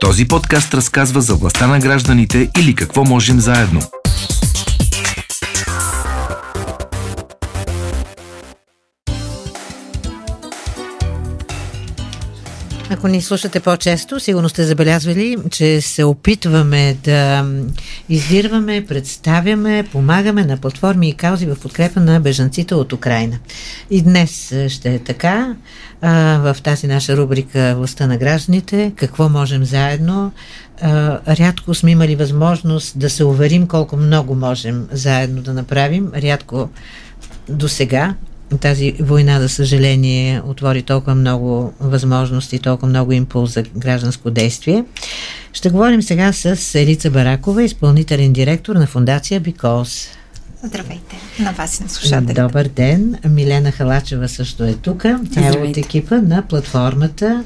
Този подкаст разказва за властта на гражданите или какво можем заедно. Ако ни слушате по-често, сигурно сте забелязвали, че се опитваме да издирваме, представяме, помагаме на платформи и каузи в подкрепа на бежанците от Украина. И днес ще е така. в тази наша рубрика Властта на гражданите, какво можем заедно. рядко сме имали възможност да се уверим колко много можем заедно да направим. Рядко до сега тази война, за съжаление, отвори толкова много възможности, толкова много импулс за гражданско действие. Ще говорим сега с Елица Баракова, изпълнителен директор на фундация Because. Здравейте на вас и на слушателите. Добър ден. Милена Халачева също е тук. Тя е от екипа на платформата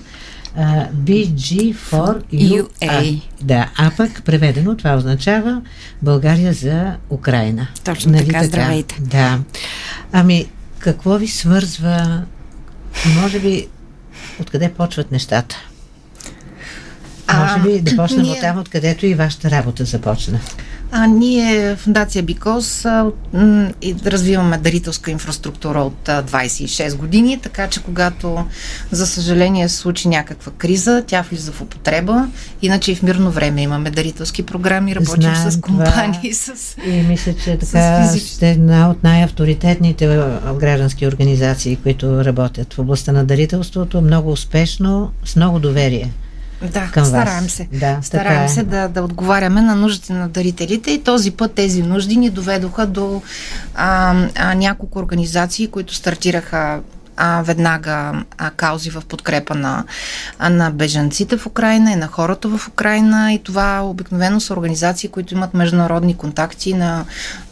uh, BG4UA. Да, а пък преведено това означава България за Украина. Точно нали така, така, здравейте. Да. Ами, какво ви свързва? Може би, откъде почват нещата? Може би да почнем ние... от там, откъдето и вашата работа започна. А, ние, Фундация Бикос, развиваме дарителска инфраструктура от 26 години, така че когато, за съжаление, се случи някаква криза, тя влиза в употреба. Иначе и в мирно време имаме дарителски програми, работим Знаем с компании, това. с. И мисля, че така сте една от най-авторитетните граждански организации, които работят в областта на дарителството, много успешно, с много доверие. Да, към стараем вас. се. Да, стараем е. се да, да отговаряме на нуждите на дарителите и този път тези нужди ни доведоха до а, а, няколко организации, които стартираха а, веднага а, каузи в подкрепа на, а, на бежанците в Украина и на хората в Украина и това обикновено са организации, които имат международни контакти на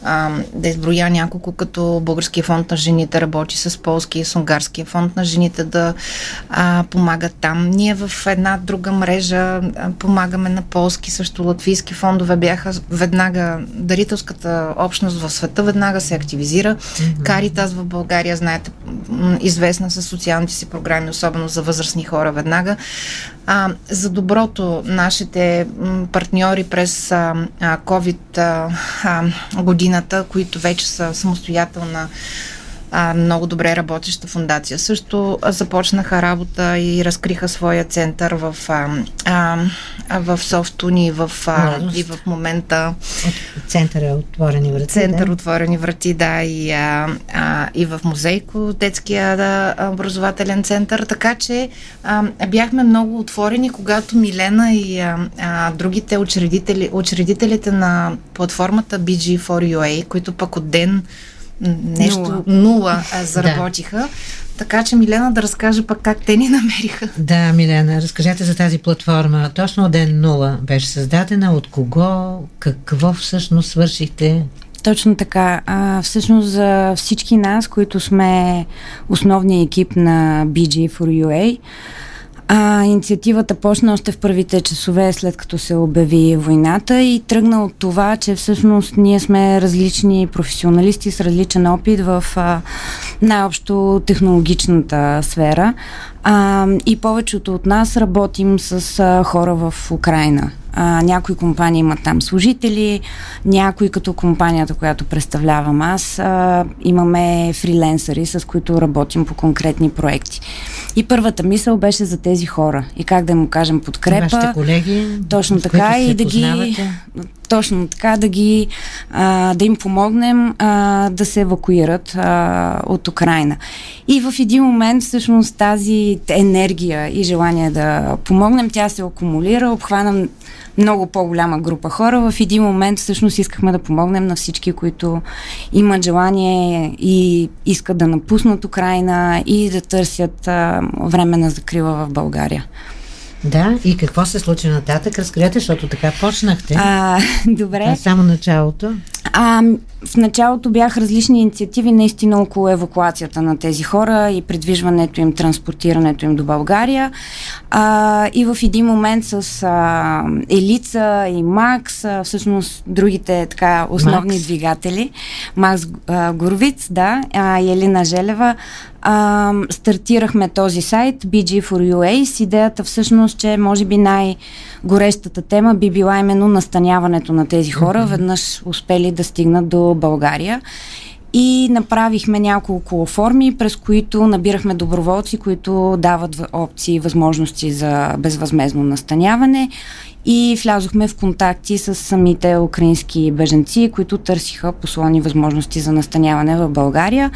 а, да изброя няколко, като Българския фонд на жените работи с Полския, с Унгарския фонд на жените да а, помагат там. Ние в една друга мрежа а, помагаме на полски, също латвийски фондове бяха веднага дарителската общност в света веднага се активизира. Mm-hmm. Каритас в България, знаете, известна с социалните си програми, особено за възрастни хора веднага. А, за доброто нашите партньори през а, COVID а, годината, които вече са самостоятелна а, много добре работеща фундация. Също започнаха работа и разкриха своя център в, а, а, в Софтуни в, а, и в момента. Център е отворени врати. Център да? отворени врати, да, и, а, а, и в музейко, детския да, образователен център. Така че а, бяхме много отворени, когато Милена и а, а, другите учредители, учредителите на платформата BG4UA, които пък от ден нещо нула, нула заработиха. Да. Така че Милена да разкаже пък как те ни намериха. Да, Милена, разкажете за тази платформа. Точно ден нула беше създадена. От кого? Какво всъщност свършихте? Точно така. А, всъщност за всички нас, които сме основния екип на BG4UA, а, инициативата почна още в първите часове след като се обяви войната и тръгна от това, че всъщност ние сме различни професионалисти с различен опит в а, най-общо технологичната сфера. А, и повечето от нас работим с а, хора в Украина. А, някои компании имат там служители, някои като компанията, която представлявам аз, а, имаме фриленсъри, с които работим по конкретни проекти. И първата мисъл беше за тези хора и как да му кажем подкрепа. Вашите колеги, точно така и да ги точно така да ги а, да им помогнем а, да се евакуират а, от Украина. И в един момент всъщност тази енергия и желание да помогнем, тя се акумулира, обхвана много по-голяма група хора. В един момент всъщност искахме да помогнем на всички, които имат желание и искат да напуснат Украина и да търсят а, време на закрила в България. Да, и какво се случи нататък? Разкажете, защото така почнахте. А, добре. А само началото. А, в началото бях различни инициативи наистина около евакуацията на тези хора и придвижването им, транспортирането им до България. А, и в един момент с а, Елица и Макс, а, всъщност другите така основни Макс. двигатели, Макс а, Горовиц, да, а, и Елина Желева, а, стартирахме този сайт BG4UA с идеята всъщност, че може би най-горещата тема би била именно настаняването на тези хора, веднъж успели да стигнат до България. И направихме няколко форми, през които набирахме доброволци, които дават опции и възможности за безвъзмезно настаняване. И влязохме в контакти с самите украински беженци, които търсиха послани възможности за настаняване в България.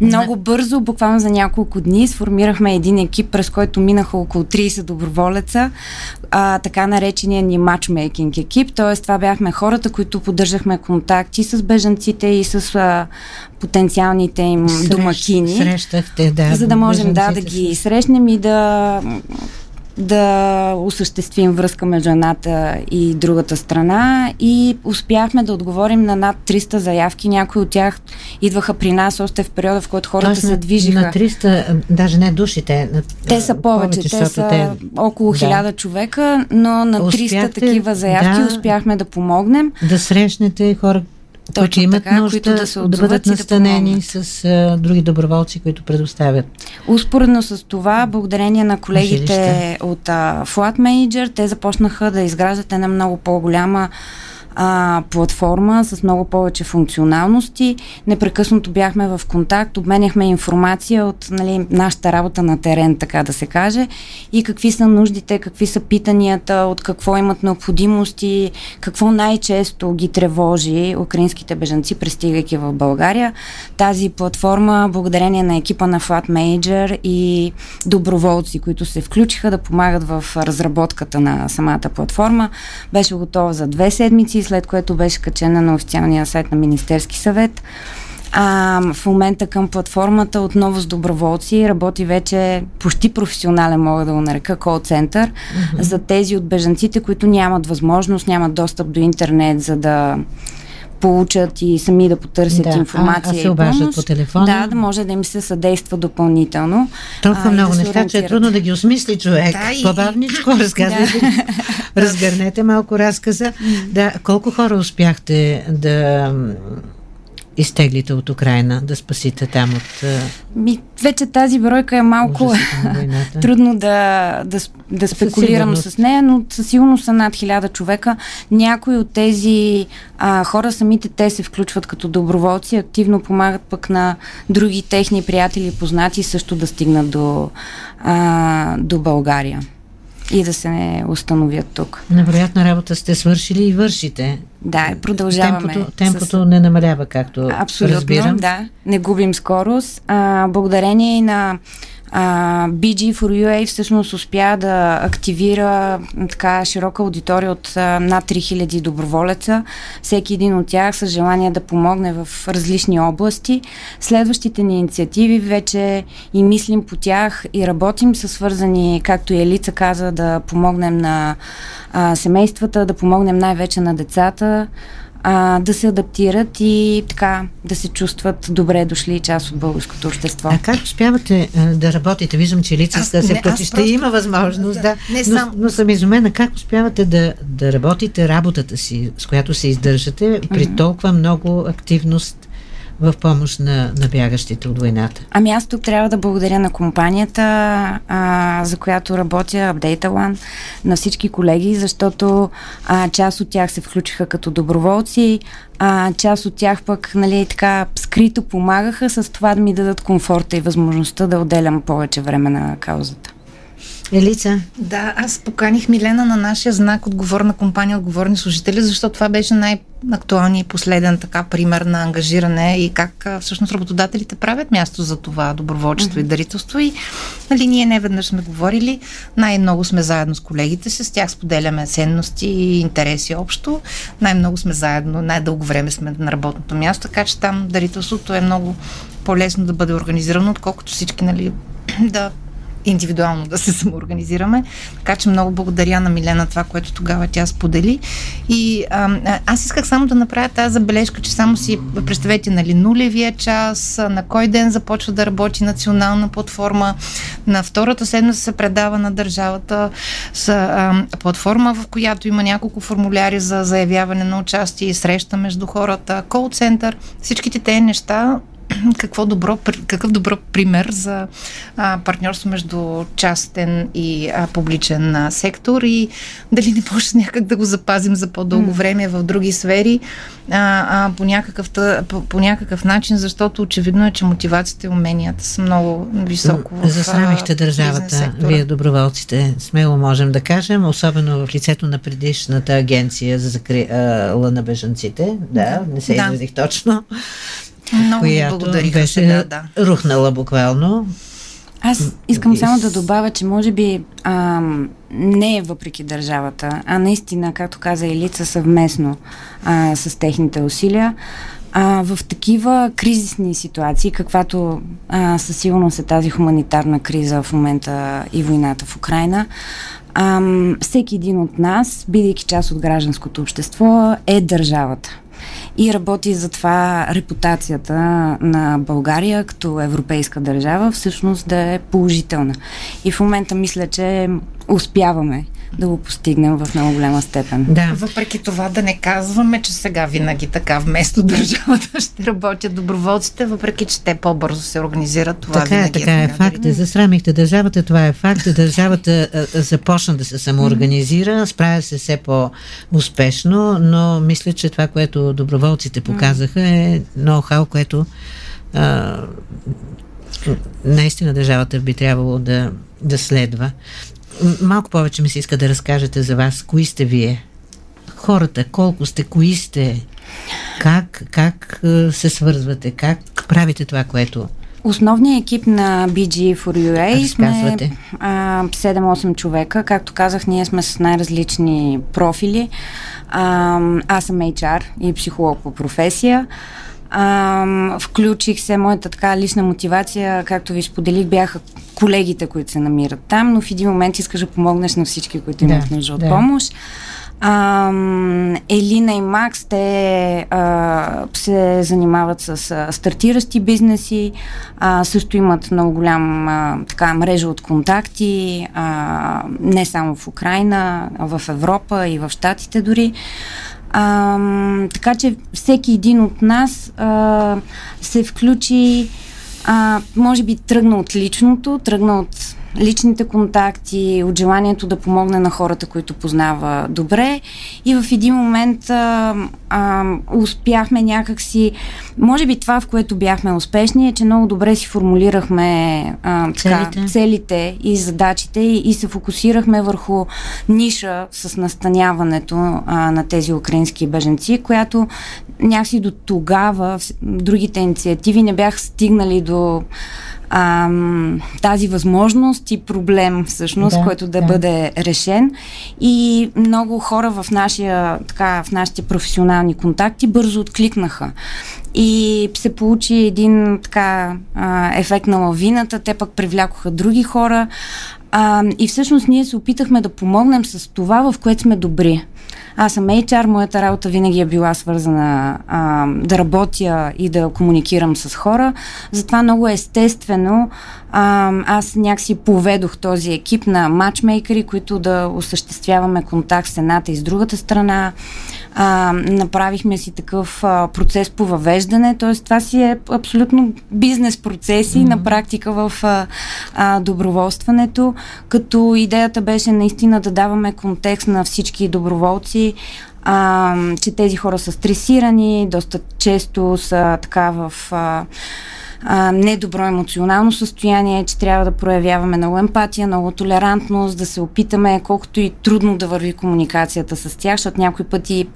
Много бързо, буквално за няколко дни, сформирахме един екип, през който минаха около 30 доброволеца, а, така наречения ни матчмейкинг екип. Т.е. това бяхме хората, които поддържахме контакти с бежанците и с а, потенциалните им Срещ, домакини. Срещахте, да. За да можем да, да ги срещнем и да да осъществим връзка между едната и другата страна и успяхме да отговорим на над 300 заявки. Някои от тях идваха при нас още в периода, в който хората Тоест, се движиха. На 300, даже не душите. На, те са повече, повече те са те, около да. 1000 човека, но на 300 Успяхте, такива заявки да, успяхме да помогнем. Да срещнете хора, точно които имат така, нужда които да, се да бъдат настанени да с а, други доброволци, които предоставят. Успоредно с това, благодарение на колегите Жилище. от а, Flat Manager, те започнаха да изграждат една много по-голяма а, платформа с много повече функционалности. Непрекъснато бяхме в контакт, обменяхме информация от нали, нашата работа на терен, така да се каже, и какви са нуждите, какви са питанията, от какво имат необходимости, какво най-често ги тревожи украинските бежанци, пристигайки в България. Тази платформа, благодарение на екипа на Flat Major и доброволци, които се включиха да помагат в разработката на самата платформа, беше готова за две седмици след което беше качена на официалния сайт на Министерски съвет. А, в момента към платформата отново с доброволци работи вече почти професионален, мога да го нарека, кол-център mm-hmm. за тези от бежанците, които нямат възможност, нямат достъп до интернет, за да получат и сами да потърсят да, информация. А, а се обаждат по телефона. Да, да може да им се съдейства допълнително. Толкова а, много да неща, че е трудно да ги осмисли човек. Да, и... По-бавничко разказвайте. да. Разгърнете малко разказа. Да, колко хора успяхте да изтеглите от Украина, да спасите там от... Ми, вече тази бройка е малко трудно да, да, да спекулирам с нея, но със сигурност са над хиляда човека. Някои от тези а, хора, самите те се включват като доброволци, активно помагат пък на други техни приятели и познати също да стигнат до, а, до България и да се не установят тук. Невероятна работа сте свършили и вършите. Да, продължаваме. Темпото, темпото с... не намалява, както Абсолютно, разбирам. да. Не губим скорост. А, благодарение и на а, BG4UA всъщност успя да активира така широка аудитория от а, над 3000 доброволеца. Всеки един от тях с желание да помогне в различни области. Следващите ни инициативи вече и мислим по тях и работим са свързани, както и Елица каза, да помогнем на а, семействата, да помогнем най-вече на децата а, да се адаптират и така да се чувстват добре дошли част от българското общество. А как успявате а, да работите? Виждам, че лица да се включи. Ще има възможност, да. Не но, сам... но съм изумена. Как успявате да, да работите работата си, с която се издържате при толкова много активност в помощ на, на бягащите от войната? Ами аз тук трябва да благодаря на компанията, а, за която работя, Update One, на всички колеги, защото а, част от тях се включиха като доброволци, а част от тях пък, нали, така скрито помагаха с това да ми дадат комфорта и възможността да отделям повече време на каузата. Елица? Да, аз поканих Милена на нашия знак отговорна компания, отговорни служители, защото това беше най-актуалният и последен така пример на ангажиране и как всъщност работодателите правят място за това доброволчество mm-hmm. и дарителство. И нали, ние не веднъж сме говорили, най-много сме заедно с колегите си, с тях споделяме ценности и интереси общо. Най-много сме заедно, най-дълго време сме на работното място, така че там дарителството е много по-лесно да бъде организирано, отколкото всички нали, да индивидуално да се самоорганизираме. Така че много благодаря на Милена това, което тогава тя сподели. И а, аз исках само да направя тази забележка, че само си представете нали, нулевия час, на кой ден започва да работи национална платформа, на втората седмица се предава на държавата с а, платформа, в която има няколко формуляри за заявяване на участие и среща между хората, кол център, всичките тези неща какво добро, какъв добро пример за а, партньорство между частен и а, публичен а, сектор и дали не може някак да го запазим за по-дълго време в други сфери а, а, по, някакъв, по, по някакъв начин, защото очевидно е, че мотивацията и уменията са много високо. Засрамихте държавата, вие доброволците, смело можем да кажем, особено в лицето на предишната агенция за закрила на бежанците. Да, не се да. изразих точно. Много която благодариха беше сега, да. рухнала буквално. Аз искам само да добавя, че може би а, не е въпреки държавата, а наистина, както каза Елица, съвместно а, с техните усилия. А, в такива кризисни ситуации, каквато а, със сигурност е тази хуманитарна криза в момента и войната в Украина, а, всеки един от нас, бидейки част от гражданското общество, е държавата и работи за това репутацията на България като европейска държава всъщност да е положителна. И в момента мисля, че успяваме да го постигнем в много голяма степен. Да. Въпреки това да не казваме, че сега винаги така вместо държавата ще работят доброволците, въпреки че те по-бързо се организират. Това така е, така е, е факт. Засрамихте държавата, това е факт. Държавата започна да се самоорганизира, справя се все по-успешно, но мисля, че това, което доброволците показаха е ноу-хау, което а, наистина държавата би трябвало да, да следва малко повече ми се иска да разкажете за вас. Кои сте вие? Хората, колко сте, кои сте? Как, как се свързвате? Как правите това, което Основният екип на BG for UA сме а, 7-8 човека. Както казах, ние сме с най-различни профили. А, аз съм HR и психолог по професия. А, включих се, моята така лична мотивация, както ви споделих, бяха колегите, които се намират там, но в един момент искаш да помогнеш на всички, които имат да, нужда от да. помощ. А, Елина и Макс, те а, се занимават с а, стартиращи бизнеси, а, също имат много голям а, така, мрежа от контакти, а, не само в Украина, а в Европа и в Штатите дори. А, така че всеки един от нас а, се включи, а, може би тръгна от личното, тръгна от личните контакти, от желанието да помогне на хората, които познава добре. И в един момент а, а, успяхме някакси, може би това, в което бяхме успешни, е, че много добре си формулирахме а, така, целите. целите и задачите и, и се фокусирахме върху ниша с настаняването а, на тези украински беженци, която някакси до тогава другите инициативи не бяха стигнали до а, тази възможност и проблем, всъщност, да, който да, да бъде решен. И много хора в, нашия, така, в нашите професионални контакти бързо откликнаха. И се получи един така а, ефект на лавината, те пък привлякоха други хора. А, и всъщност ние се опитахме да помогнем с това, в което сме добри. Аз съм HR, моята работа винаги е била свързана а, да работя и да комуникирам с хора. Затова много естествено а, аз някакси поведох този екип на матчмейкери, които да осъществяваме контакт с едната и с другата страна. А, направихме си такъв а, процес по въвеждане, т.е. това си е абсолютно бизнес процеси mm-hmm. на практика в а, а, доброволстването, като идеята беше наистина да даваме контекст на всички доброволци, а, че тези хора са стресирани, доста често са така в... А, а, недобро емоционално състояние, че трябва да проявяваме много емпатия, много толерантност, да се опитаме, колкото и трудно да върви комуникацията с тях, защото някои пъти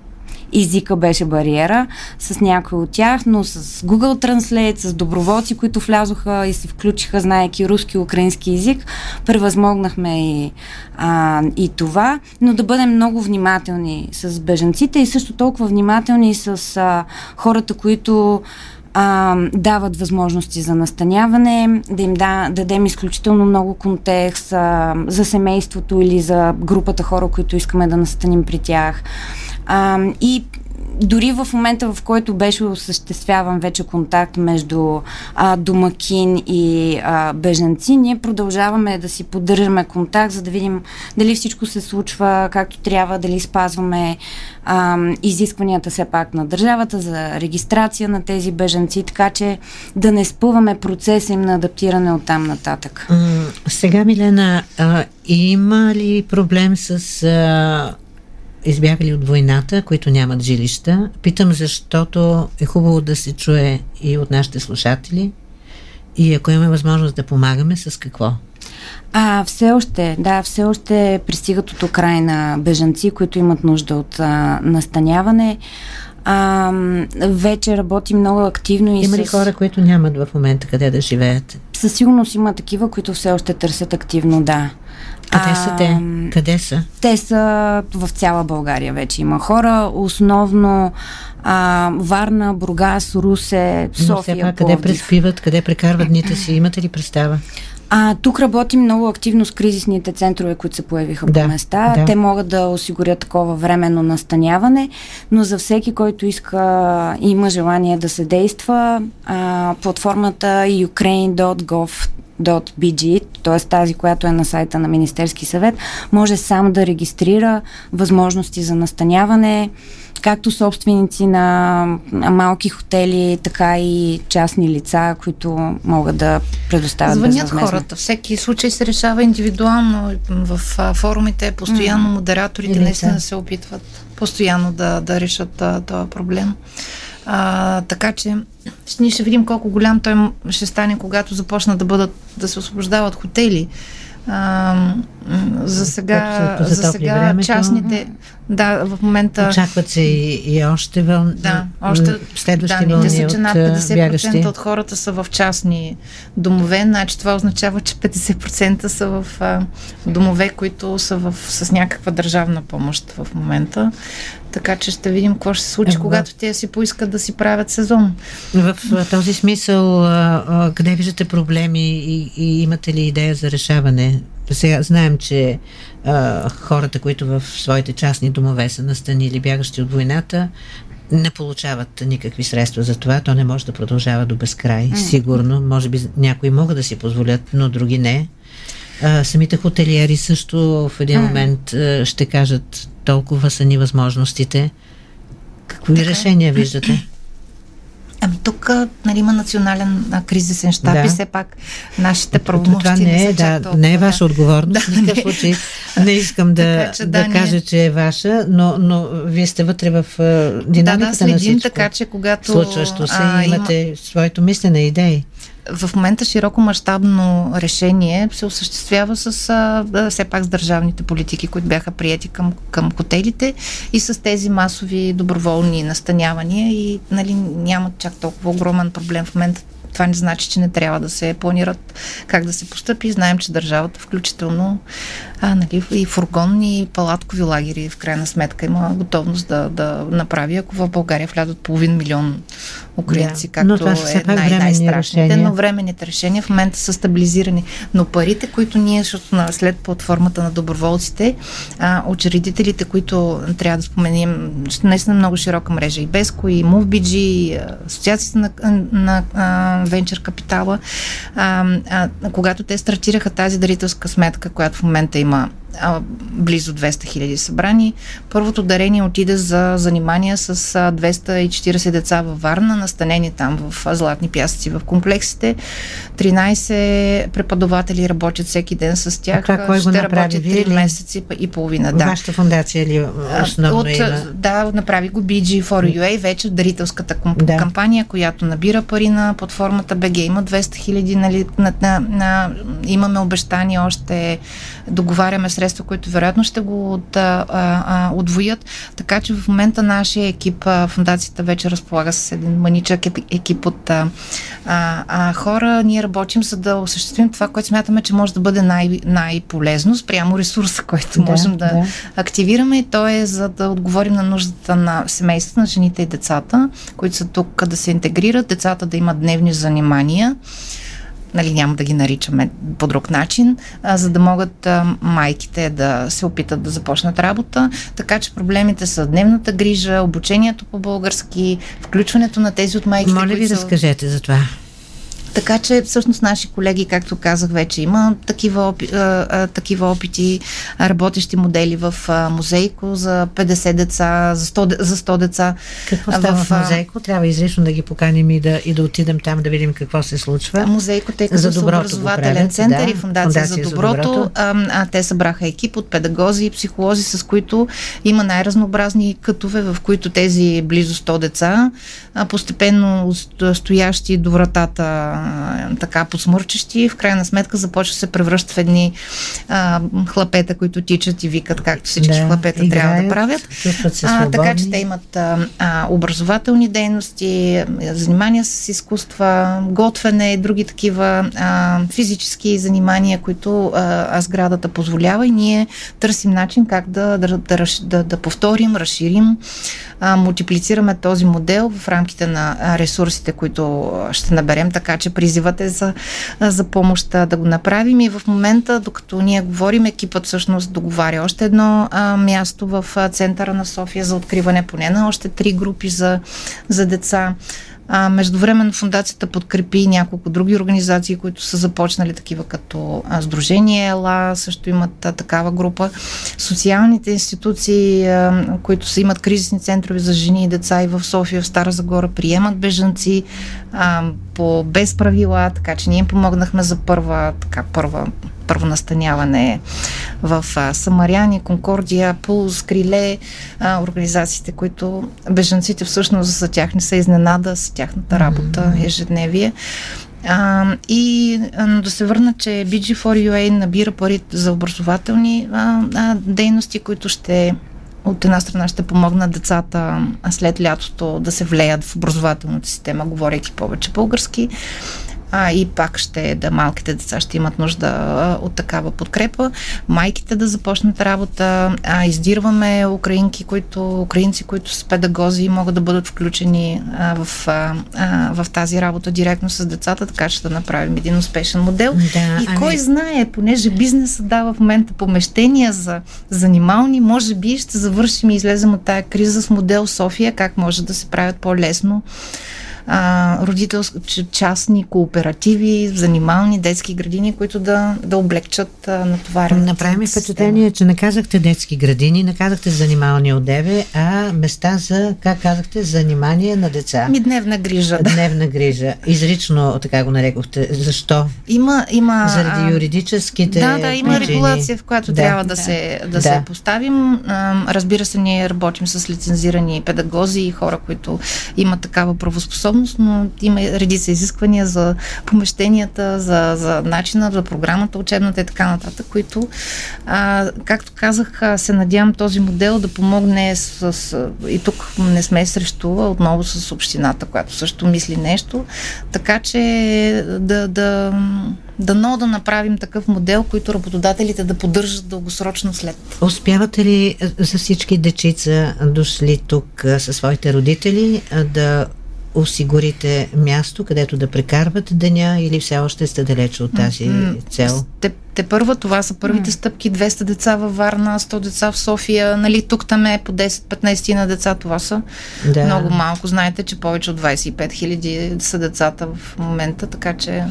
езика беше бариера с някои от тях, но с Google Translate, с доброволци, които влязоха и се включиха, знаеки руски и украински език, превъзмогнахме и, а, и това, но да бъдем много внимателни с беженците и също толкова внимателни с а, хората, които а, дават възможности за настаняване, да им да, дадем изключително много контекст а, за семейството или за групата хора, които искаме да настаним при тях. А, и дори в момента, в който беше осъществяван вече контакт между а, домакин и а, бежанци, ние продължаваме да си поддържаме контакт, за да видим дали всичко се случва както трябва, дали спазваме а, изискванията все пак на държавата за регистрация на тези бежанци, така че да не спъваме процеса им на адаптиране от там нататък. Сега, Милена, а, има ли проблем с а, избягали от войната, които нямат жилища. Питам, защото е хубаво да се чуе и от нашите слушатели. И ако имаме възможност да помагаме, с какво? А, все още, да, все още пристигат от Украина бежанци, които имат нужда от а, настаняване. А, вече работи много активно и Има ли с... хора, които нямат в момента къде да живеят? Със сигурност има такива, които все още търсят активно, да. Къде са те? Къде са? Те са в цяла България вече има хора, основно а, Варна, Бургас, Русе, София, Но все пак, къде преспиват, къде прекарват дните си, имате ли представа? А, тук работим много активно с кризисните центрове, които се появиха да, по места. Да. Те могат да осигурят такова временно настаняване, но за всеки, който иска и има желание да се действа, а, платформата ukraine.gov BG, т.е. тази, която е на сайта на Министерски съвет, може сам да регистрира възможности за настаняване, както собственици на малки хотели, така и частни лица, които могат да предоставят Звънят хората. Всеки случай се решава индивидуално. В форумите постоянно модераторите наистина се опитват постоянно да, да решат този проблем. А, така че ние ще видим колко голям той ще стане, когато започнат да бъдат да се освобождават хотели. А, за сега, за сега времето. частните, да, в момента... Очакват се и, и още вълни, да, още, следващи да, вълни че над 50% бягащи. от хората са в частни домове, значи това означава, че 50% са в а, домове, които са в, с някаква държавна помощ в момента. Така че ще видим какво ще се случи, е, когато те си поискат да си правят сезон. В този смисъл, къде виждате проблеми и, и имате ли идея за решаване? Сега знаем, че а, хората, които в своите частни домове са настанили бягащи от войната, не получават никакви средства за това. То не може да продължава до безкрай. Сигурно. Може би някои могат да си позволят, но други не. А, самите хотелиери също в един момент а, ще кажат толкова са ни възможностите. Какви така. решения виждате? Ами тук нали, има национален а, кризисен щаб да. и все пак нашите правомощи това не е, да, толкова, не е ваша отговорност. Да, в никакъв случай не искам да, така, че, да, да кажа, че е ваша, но, но вие сте вътре в динамиката да, да, следим, на всичко. така че когато... Случващо се а, имате има... своето мислене, идеи в момента широко мащабно решение се осъществява с а, все пак с държавните политики, които бяха прияти към, към хотелите и с тези масови доброволни настанявания и нали, нямат чак толкова огромен проблем в момента това не значи, че не трябва да се планират как да се постъпи. Знаем, че държавата, включително а, нали, и фургонни, и палаткови лагери, в крайна сметка има готовност да, да направи, ако в България влядат половин милион украинци, да. както но е най- най-страшните. Но временните решения в момента са стабилизирани. Но парите, които ние, защото след платформата на доброволците, а, учредителите, които трябва да споменим, наистина много широка мрежа, и Беско, и MoveBG, и Асоциацията на, на, на венчър капитала, а, а, когато те стартираха тази дарителска сметка, която в момента има а, близо 200 хиляди събрани. Първото дарение отиде за занимания с а, 240 деца във Варна, настанени там в Златни пясъци в комплексите. 13 преподаватели работят всеки ден с тях. А кой Ще работят 3 месеци и половина. Да. Вашата фундация ли основно От, има? Да, направи го BG for UA, вече дарителската комп- да. кампания, която набира пари на платформата BG. Има 200 хиляди, нали, на, на, на, имаме обещания още, договаряме средства, които вероятно ще го от, а, а, отвоят. Така че в момента нашия екип, а, фундацията вече разполага с един маничък екип от а, а, хора. Ние работим за да осъществим това, което смятаме, че може да бъде най- най-полезно спрямо ресурса, който да, можем да, да активираме. И то е за да отговорим на нуждата на семействата, на жените и децата, които са тук да се интегрират, децата да имат дневни занимания нали, няма да ги наричаме по друг начин, а, за да могат а, майките да се опитат да започнат работа. Така че проблемите са дневната грижа, обучението по български, включването на тези от майките. Моля ви, са... разкажете за това. Така че всъщност наши колеги, както казах вече, има такива, опи, а, а, такива опити, работещи модели в а, музейко за 50 деца, за 100, за 100 деца. Какво става в, в музейко? Трябва изрично да ги поканим и да, и да отидем там да видим какво се случва. Музейко, тъй като за са образователен център да, и фундация, фундация за доброто. За доброто. А, а, те събраха екип от педагози и психолози, с които има най-разнообразни кътове, в които тези близо 100 деца, а, постепенно стоящи до вратата така посмърчещи, в крайна сметка започва да се превръщат в едни а, хлапета, които тичат и викат, както всички да, хлапета играят, трябва да правят. А, така че те имат а, а, образователни дейности, занимания с изкуства, готвене и други такива а, физически занимания, които а, сградата позволява и ние търсим начин как да, да, да, да, да повторим, разширим, а, мултиплицираме този модел в рамките на ресурсите, които ще наберем, така че призивът е за, за помощ да го направим и в момента, докато ние говорим, екипът всъщност договаря още едно а, място в центъра на София за откриване поне на още три групи за, за деца. А, междувременно фундацията подкрепи няколко други организации, които са започнали такива като Сдружение ЕЛА, също имат а, такава група. Социалните институции, а, които са, имат кризисни центрове за жени и деца и в София, в Стара Загора, приемат бежанци а, по без правила, така че ние им помогнахме за първа, така, първа първонастаняване в Самаряни, Конкордия, Пулс, Криле, организациите, които бежанците всъщност за тях не са изненада с тяхната работа, ежедневие. А, и а, да се върна, че BG4UA набира пари за образователни а, а, дейности, които ще от една страна ще помогнат децата след лятото да се влеят в образователната система, говорейки повече български а, и пак ще да малките деца ще имат нужда от такава подкрепа. Майките да започнат работа, а, издирваме украинки, които, украинци, които са педагози и могат да бъдат включени а, в, а, в тази работа директно с децата, така че да направим един успешен модел. Да, и ами... кой знае, понеже бизнесът дава в момента помещения за занимални, може би ще завършим и излезем от тая криза с модел София, как може да се правят по-лесно а, родителски, частни кооперативи, занимални детски градини, които да, да облегчат натоварянето. Направи ми впечатление, че не казахте детски градини, не казахте занимални отдеве, а места за, как казахте, занимание на деца. Ми дневна грижа. Да. Дневна грижа. Изрично така го нарекохте. Защо? Има, има. Заради юридическите. Да, да, има причини. регулация, в която да. трябва да, да. Се, да, да се поставим. Разбира се, ние работим с лицензирани педагози и хора, които имат такава правоспособност способност, но има редица изисквания за помещенията, за, за начина, за програмата, учебната и така нататък, които, а, както казах, се надявам този модел да помогне с, с и тук не сме срещу, отново с общината, която също мисли нещо, така че да, да дано да направим такъв модел, който работодателите да поддържат дългосрочно след. Успявате ли за всички дечица дошли тук със своите родители да осигурите място, където да прекарват деня или все още сте далече от тази цел? Те, те първа, това са първите стъпки. 200 деца във Варна, 100 деца в София. Нали, тук там е по 10-15 на деца. Това са да. много малко. Знаете, че повече от 25 хиляди са децата в момента, така че...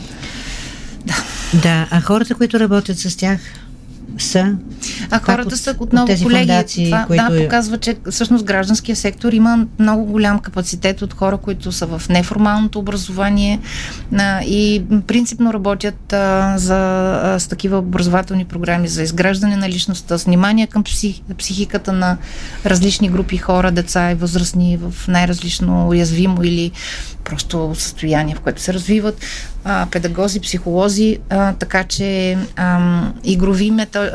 Да. да, а хората, които работят с тях, са. А хората от, са отново от колеги. Фундации, това, които... Да, показва, че всъщност гражданския сектор има много голям капацитет от хора, които са в неформалното образование а, и принципно работят а, за, а, с такива образователни програми за изграждане на личността, внимание към псих, психиката на различни групи хора, деца и възрастни в най-различно уязвимо или просто състояние, в което се развиват а, педагози, психолози, а, така че а, игрови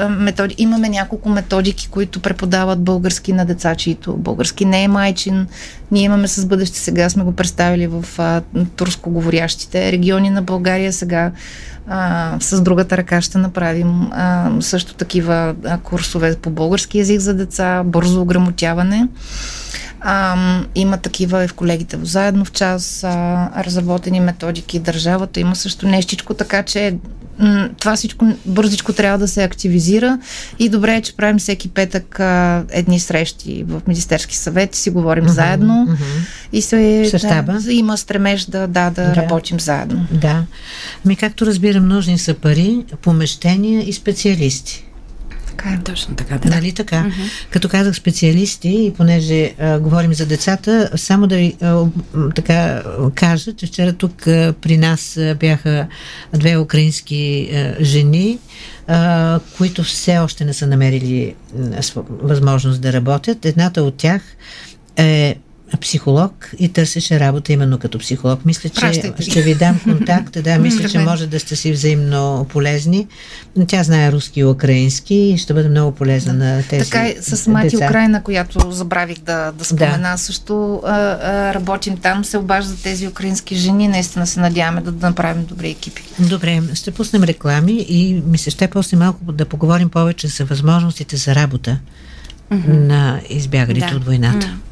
методи. Имаме няколко методики, които преподават български на деца, чието български не е майчин. Ние имаме с бъдеще, сега сме го представили в а, турско говорящите региони на България. Сега а, с другата ръка ще направим а, също такива а, курсове по български язик за деца, бързо ограмотяване. А, има такива и в колегите в заедно в час, а, разработени методики. Държавата има също нещичко, така че това всичко бързичко трябва да се активизира и добре е, че правим всеки петък а, едни срещи в Министерски съвет си говорим uh-huh, заедно uh-huh. и се да, има стремеж да, да, да, да работим заедно. Да. Ми както разбирам, нужни са пари, помещения и специалисти. Така е. Точно така. Да. Нали така? Mm-hmm. Като казах специалисти, и понеже а, говорим за децата, само да ви а, така кажа, че вчера тук а, при нас а, бяха две украински а, жени, а, които все още не са намерили а, възможност да работят. Едната от тях е психолог и търсеше работа именно като психолог. Мисля, че Пращайте. ще ви дам контакт. Да, мисля, че може да сте си взаимно полезни. Тя знае руски и украински и ще бъде много полезна на тези Така и с Мати деца. Украина, която забравих да, да спомена. Да. Също а, а, работим там, се обаждат тези украински жени. Наистина се надяваме да, да направим добри екипи. Добре, ще пуснем реклами и ми се ще после малко да поговорим повече за възможностите за работа mm-hmm. на избягалите да. от войната. Mm-hmm.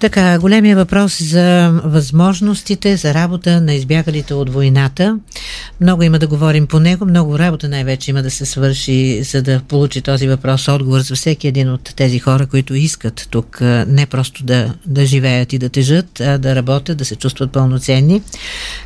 Така, големия въпрос за възможностите за работа на избягалите от войната. Много има да говорим по него, много работа най-вече има да се свърши, за да получи този въпрос отговор за всеки един от тези хора, които искат тук не просто да, да живеят и да тежат, а да работят, да се чувстват пълноценни.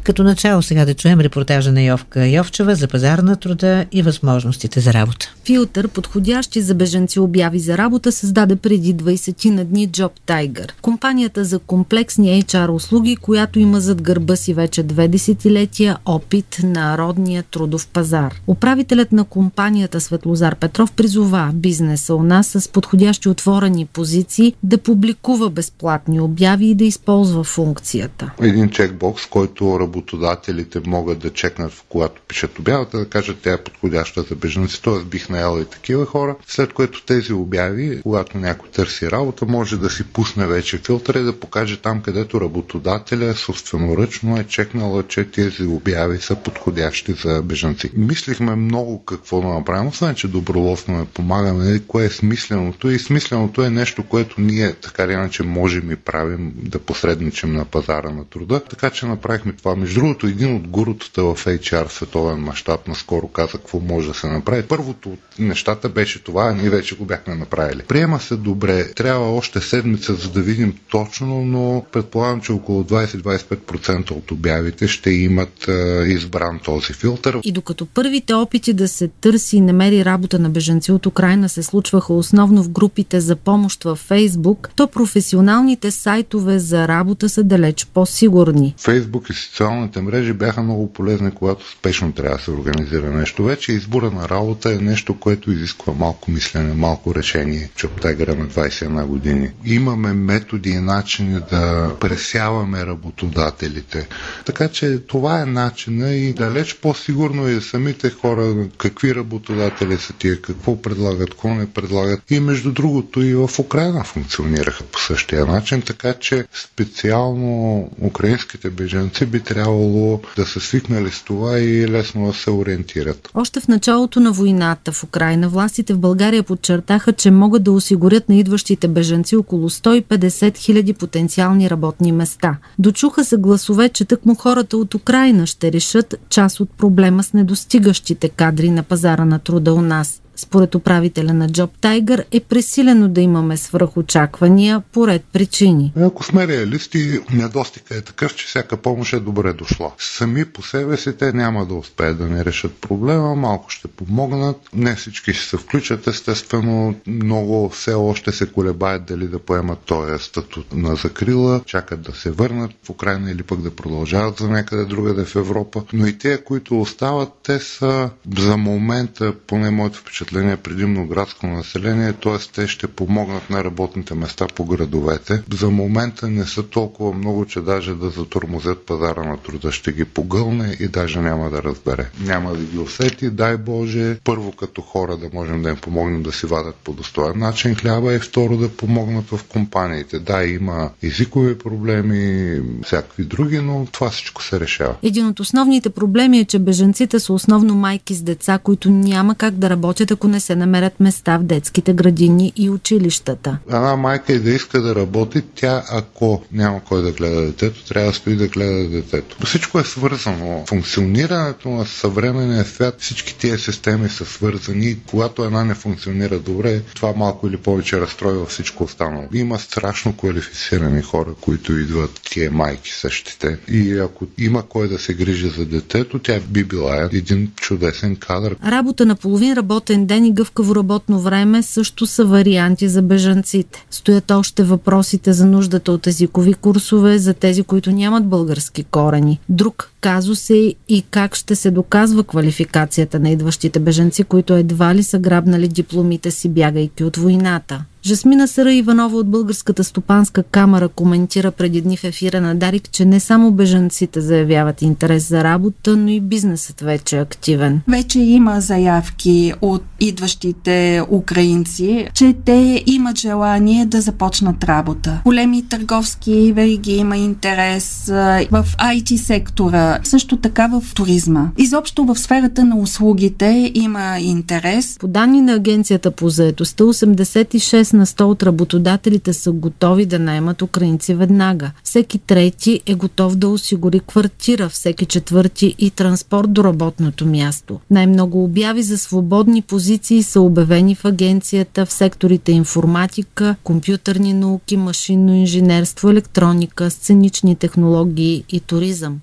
Като начало сега да чуем репортажа на Йовка Йовчева за пазар на труда и възможностите за работа. Филтър, подходящи за беженци обяви за работа, създаде преди 20 на дни Job Tiger компанията за комплексни HR услуги, която има зад гърба си вече две десетилетия опит на родния трудов пазар. Управителят на компанията Светлозар Петров призова бизнеса у нас с подходящи отворени позиции да публикува безплатни обяви и да използва функцията. Един чекбокс, който работодателите могат да чекнат, когато пишат обявата, да кажат тя е подходяща за бежанци, т.е. бих наял и такива хора, след което тези обяви, когато някой търси работа, може да си пусне вече филтър и да покаже там, където работодателя собственоръчно е чекнала, че тези обяви са подходящи за бежанци. Мислихме много какво да направим, освен че доброволно не помагаме, кое е смисленото и смисленото е нещо, което ние така или иначе можем и правим да посредничим на пазара на труда. Така че направихме това. Между другото, един от гурутата в HR световен мащаб наскоро каза какво може да се направи. Първото от нещата беше това, а ние вече го бяхме направили. Приема се добре, трябва още седмица, за да видим точно, но предполагам, че около 20-25% от обявите ще имат а, избран този филтър. И докато първите опити да се търси и намери работа на бежанци от Украина се случваха основно в групите за помощ във Фейсбук, то професионалните сайтове за работа са далеч по-сигурни. Фейсбук и социалните мрежи бяха много полезни, когато спешно трябва да се организира нещо. Вече избора на работа е нещо, което изисква малко мислене, малко решение. Чоптайгъра на 21 години. Имаме методи и начини да пресяваме работодателите. Така че това е начина и далеч по-сигурно и самите хора какви работодатели са тия, какво предлагат, какво не предлагат. И между другото и в Украина функционираха по същия начин, така че специално украинските беженци би трябвало да са свикнали с това и лесно да се ориентират. Още в началото на войната в Украина властите в България подчертаха, че могат да осигурят на идващите беженци около 150 хиляди потенциални работни места. Дочуха се гласове, че тъкмо хората от Украина ще решат част от проблема с недостигащите кадри на пазара на труда у нас. Според управителя на Job Tiger е пресилено да имаме свръхочаквания по ред причини. Ако сме реалисти, недостига е такъв, че всяка помощ е добре дошла. Сами по себе си те няма да успеят да не решат проблема, малко ще помогнат. Не всички ще се включат, естествено. Много все още се колебаят дали да поемат този статут на закрила, чакат да се върнат в Украина или пък да продължават за някъде другаде в Европа. Но и те, които остават, те са за момента, поне моето впечатление, разпределение предимно градско население, т.е. те ще помогнат на работните места по градовете. За момента не са толкова много, че даже да затормозят пазара на труда. Ще ги погълне и даже няма да разбере. Няма да ги усети, дай Боже, първо като хора да можем да им помогнем да си вадат по достоен начин хляба и второ да помогнат в компаниите. Да, има езикови проблеми, всякакви други, но това всичко се решава. Един от основните проблеми е, че беженците са основно майки с деца, които няма как да работят, ако не се намерят места в детските градини и училищата. Една майка и да иска да работи, тя ако няма кой да гледа детето, трябва да стои да гледа детето. Всичко е свързано. Функционирането на съвременния свят, всички тия системи са свързани. Когато една не функционира добре, това малко или повече разстройва всичко останало. Има страшно квалифицирани хора, които идват тия майки същите. И ако има кой да се грижи за детето, тя би била един чудесен кадър. Работа на половин работен ден и гъвкаво работно време също са варианти за бежанците. Стоят още въпросите за нуждата от езикови курсове за тези, които нямат български корени. Друг казус е и как ще се доказва квалификацията на идващите беженци, които едва ли са грабнали дипломите си, бягайки от войната. Жасмина Сара Иванова от Българската стопанска камера коментира преди дни в ефира на Дарик, че не само бежанците заявяват интерес за работа, но и бизнесът вече е активен. Вече има заявки от идващите украинци, че те имат желание да започнат работа. Големи търговски вериги има интерес в IT сектора, също така в туризма. Изобщо в сферата на услугите има интерес. По данни на Агенцията по заедостта, 86 на 100 от работодателите са готови да наймат украинци веднага. Всеки трети е готов да осигури квартира, всеки четвърти и транспорт до работното място. Най-много обяви за свободни позиции са обявени в агенцията в секторите информатика, компютърни науки, машинно инженерство, електроника, сценични технологии и туризъм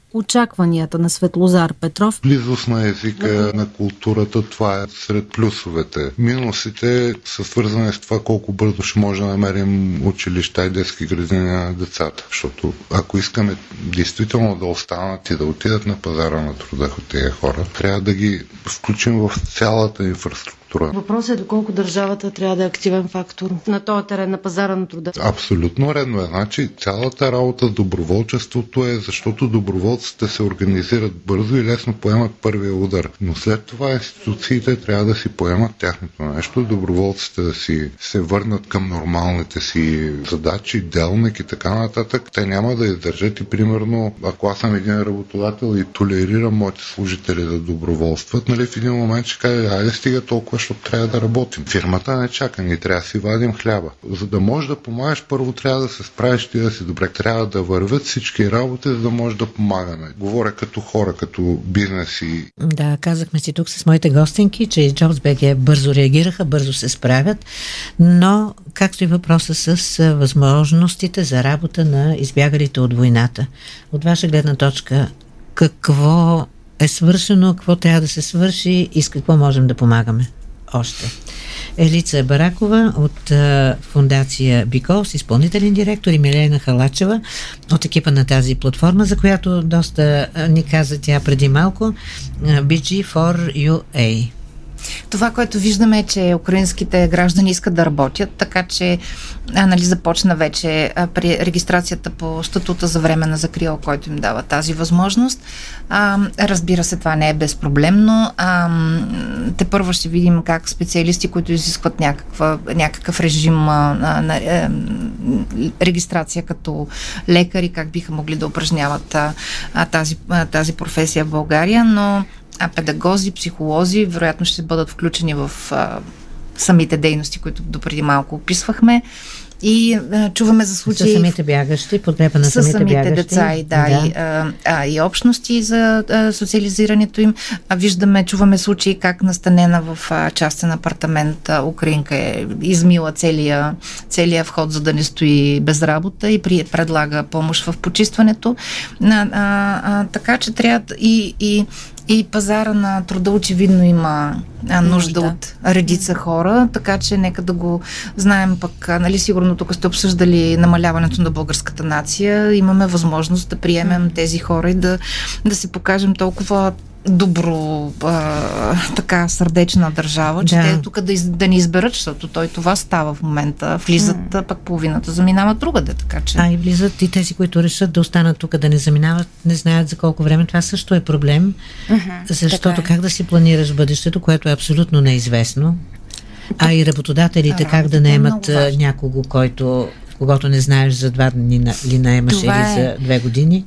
очакванията на Светлозар Петров? Близост на езика, на културата, това е сред плюсовете. Минусите са свързани с това колко бързо ще може да намерим училища и детски градини на децата. Защото ако искаме действително да останат и да отидат на пазара на труда от тези хора, трябва да ги включим в цялата инфраструктура структура. Въпросът е доколко държавата трябва да е активен фактор на този терен на пазара на труда. Абсолютно редно е. Значи цялата работа доброволчеството е, защото доброволците се организират бързо и лесно поемат първия удар. Но след това институциите трябва да си поемат тяхното нещо, доброволците да си се върнат към нормалните си задачи, делник и така нататък. Те няма да издържат и примерно, ако аз съм един работодател и толерирам моите служители да доброволстват, нали, в един момент ще кажа, айде стига толкова защото трябва да работим. Фирмата не чака, ние трябва да си вадим хляба. За да можеш да помагаш, първо трябва да се справиш ти да си добре. Трябва да вървят всички работи, за да може да помагаме. Говоря като хора, като бизнес и... Да, казахме си тук с моите гостинки, че JobsBG бързо реагираха, бързо се справят, но както и въпроса с възможностите за работа на избягалите от войната. От ваша гледна точка, какво е свършено, какво трябва да се свърши и с какво можем да помагаме? Още. Елица Баракова от а, фундация Биколс, изпълнителен директор и Милена Халачева от екипа на тази платформа, за която доста ни каза тя преди малко, BG4UA. Това, което виждаме е, че украинските граждани искат да работят, така че нали, започна вече при регистрацията по статута за време на закрила, който им дава тази възможност. А, разбира се, това не е безпроблемно. А, те първо ще видим как специалисти, които изискват някаква, някакъв режим а, на, на а, регистрация като лекари, как биха могли да упражняват а, тази, а, тази професия в България, но а педагози, психолози, вероятно ще бъдат включени в а, самите дейности, които допреди малко описвахме. И а, чуваме за случаи... С самите бягащи, подкрепа на самите, самите бягащи. деца и, да, да. И, а, а, и общности за а, социализирането им. А, виждаме, чуваме случаи как настанена в а, частен апартамент а, Украинка е измила целия, целия вход, за да не стои без работа и при, предлага помощ в почистването. А, а, а, така че трябва и, и и пазара на труда очевидно има а, нужда да. от редица хора, така че нека да го знаем пък, нали, сигурно тук сте обсъждали намаляването на българската нация, имаме възможност да приемем тези хора и да, да се покажем толкова добро а, така сърдечна държава, че да. те тук да, из, да ни изберат, защото той това става в момента. Влизат, mm. пък половината заминават другаде, така че. А и влизат и тези, които решат да останат тук, да не заминават, не знаят за колко време. Това също е проблем, mm-hmm, защото е. как да си планираш бъдещето, което е абсолютно неизвестно. А и работодателите а, как да наемат някого, който когато не знаеш за два дни ли наемаш или е... за две години?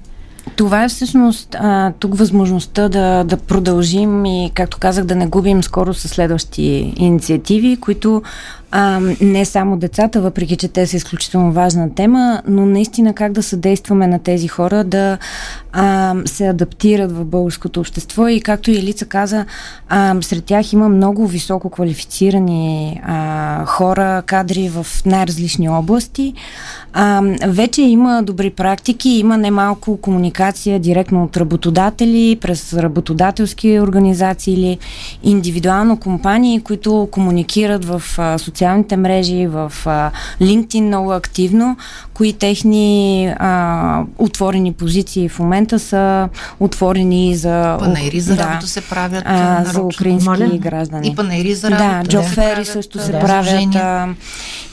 Това е всъщност а, тук възможността да, да продължим и, както казах, да не губим скоро с следващи инициативи, които а, не само децата, въпреки че те са изключително важна тема, но наистина как да съдействаме на тези хора да а, се адаптират в българското общество и както Елица каза, а, сред тях има много високо квалифицирани а, хора, кадри в най-различни области. А, вече има добри практики, има немалко комуникация директно от работодатели, през работодателски организации или индивидуално компании, които комуникират в а, социалните мрежи, в а, LinkedIn много активно, кои техни а, отворени позиции в момента са отворени за... Панери за работа да, се правят а, за украински Моля? граждани. И панери за работа. Да, джофери също се да, правят. А,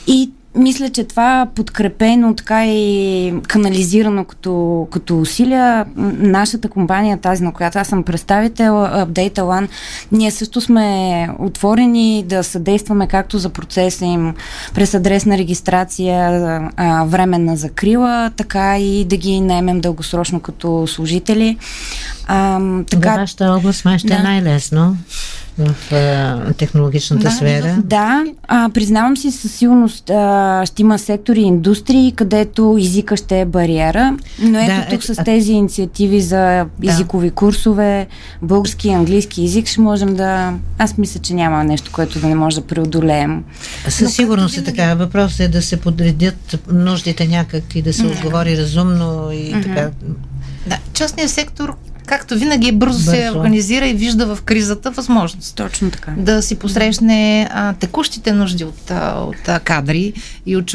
и мисля, че това подкрепено, така и канализирано като, като усилия, нашата компания, тази на която аз съм представител, Update One, ние също сме отворени да съдействаме както за процеса им през адресна регистрация, временна закрила, така и да ги наемем дългосрочно като служители. А, така, в вашата област май ще е да. е най-лесно в а, технологичната да, сфера. Да, а, признавам си със сигурност а, ще има сектори и индустрии, където езика ще е бариера, но ето да, тук е, с тези инициативи за езикови да. курсове, български и английски език ще можем да... Аз мисля, че няма нещо, което да не може да преодолеем. Със сигурност е така. Въпросът е да се подредят нуждите някак и да се mm-hmm. отговори разумно и mm-hmm. така. Да, частният сектор както винаги бързо, бързо се организира и вижда в кризата възможност. Точно така. Да си посрещне а, текущите нужди от, а, от а, кадри и от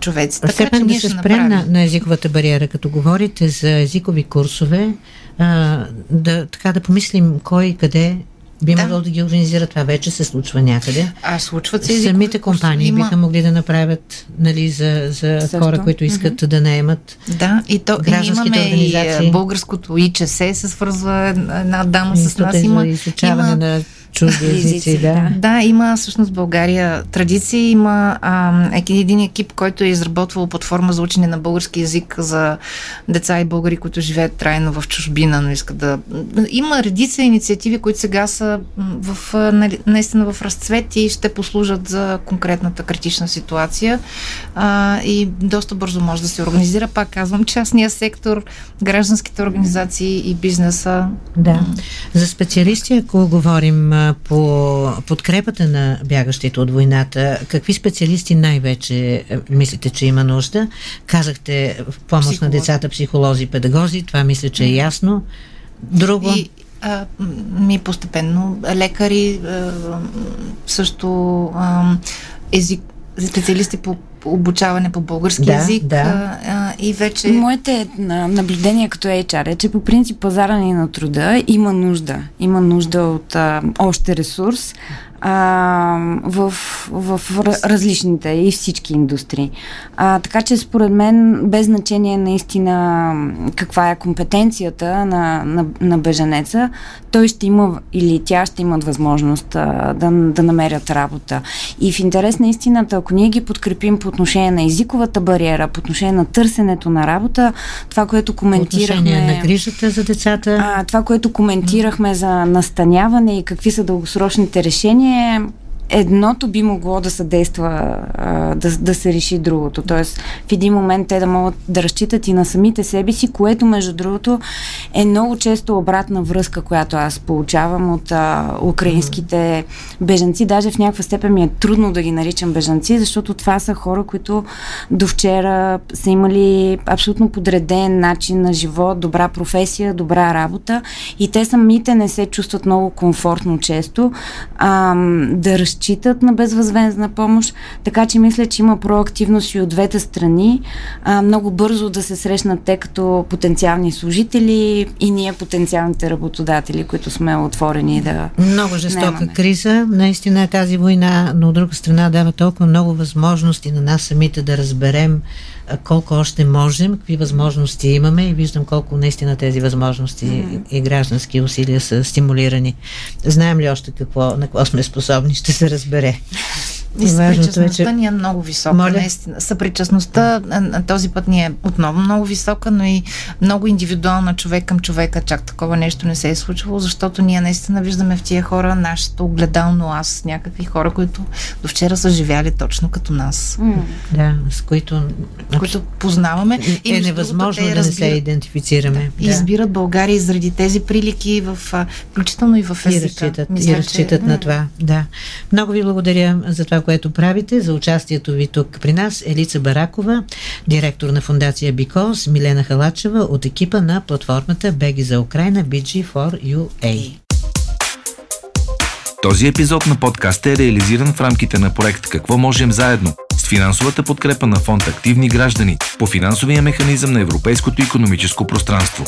човеци. Така, че да се спрем на, на езиковата бариера, като говорите за езикови курсове, а, да, така да помислим кой къде би да. могъл да ги организира. Това вече се случва някъде. А случват се Самите компании има... биха могли да направят нали, за, за хора, които искат mm-hmm. да наемат. Да, и то и имаме организации. и българското ИЧС се свързва една дама с нас. Има, за изучаване има... на чужди езици, да. Да, има всъщност в България традиции. Има а, един екип, който е изработвал платформа за учене на български язик за деца и българи, които живеят трайно в чужбина, но искат да... Има редица инициативи, които сега са в, нали, наистина в разцвет и ще послужат за конкретната критична ситуация а, и доста бързо може да се организира. Пак казвам, частния сектор, гражданските организации и бизнеса. Да. За специалисти, ако говорим по подкрепата на бягащите от войната, какви специалисти най-вече е, мислите, че има нужда? Казахте в помощ Психолог. на децата, психолози, педагози, това мисля, че е ясно. Друго? И, а, ми постепенно лекари, а, също а, език, специалисти по обучаване по български да, язик да. А, и вече... Моите наблюдения като HR е, че по принцип пазара ни на труда има нужда. Има нужда от а, още ресурс а, в, в, различните и всички индустрии. А, така че според мен, без значение наистина каква е компетенцията на, на, на беженеца, той ще има или тя ще имат възможност а, да, да намерят работа. И в интерес на истината, ако ние ги подкрепим по отношение на езиковата бариера, по отношение на търсенето на работа, това, което коментирахме... По на грижата за децата. А, това, което коментирахме за настаняване и какви са дългосрочните решения, nie едното би могло да съдейства а, да, да се реши другото. Тоест, в един момент те да могат да разчитат и на самите себе си, което, между другото, е много често обратна връзка, която аз получавам от а, украинските бежанци. Даже в някаква степен ми е трудно да ги наричам бежанци, защото това са хора, които до вчера са имали абсолютно подреден начин на живот, добра професия, добра работа и те самите не се чувстват много комфортно често а, да разчитат разчитат на безвъзвездна помощ, така че мисля, че има проактивност и от двете страни. А, много бързо да се срещнат те като потенциални служители и ние потенциалните работодатели, които сме отворени да. Много жестока немаме. криза, наистина е тази война, но от друга страна дава толкова много възможности на нас самите да разберем колко още можем, какви възможности имаме и виждам колко наистина тези възможности mm-hmm. и граждански усилия са стимулирани. Знаем ли още какво, на какво сме способни, ще се разбере. И съпричастността е, че... ни е много висока, Моля? наистина. Съпричастността на този път ни е отново много висока, но и много индивидуална човек към човека. Чак такова нещо не се е случвало, защото ние наистина виждаме в тия хора нашето огледално аз, някакви хора, които до вчера са живяли точно като нас. Mm. Да, с които... Които познаваме. И е невъзможно да не се идентифицираме. Да. И избират България заради тези прилики, в, включително и в езика. И разчитат, Мисля, и разчитат че... на това. Да. Много ви благодаря за това, което правите, за участието ви тук при нас. Елица Баракова, директор на фундация Бикос, Милена Халачева от екипа на платформата Беги за Украина BG4UA. Този епизод на подкаста е реализиран в рамките на проект Какво можем заедно с финансовата подкрепа на фонд Активни граждани по финансовия механизъм на Европейското економическо пространство.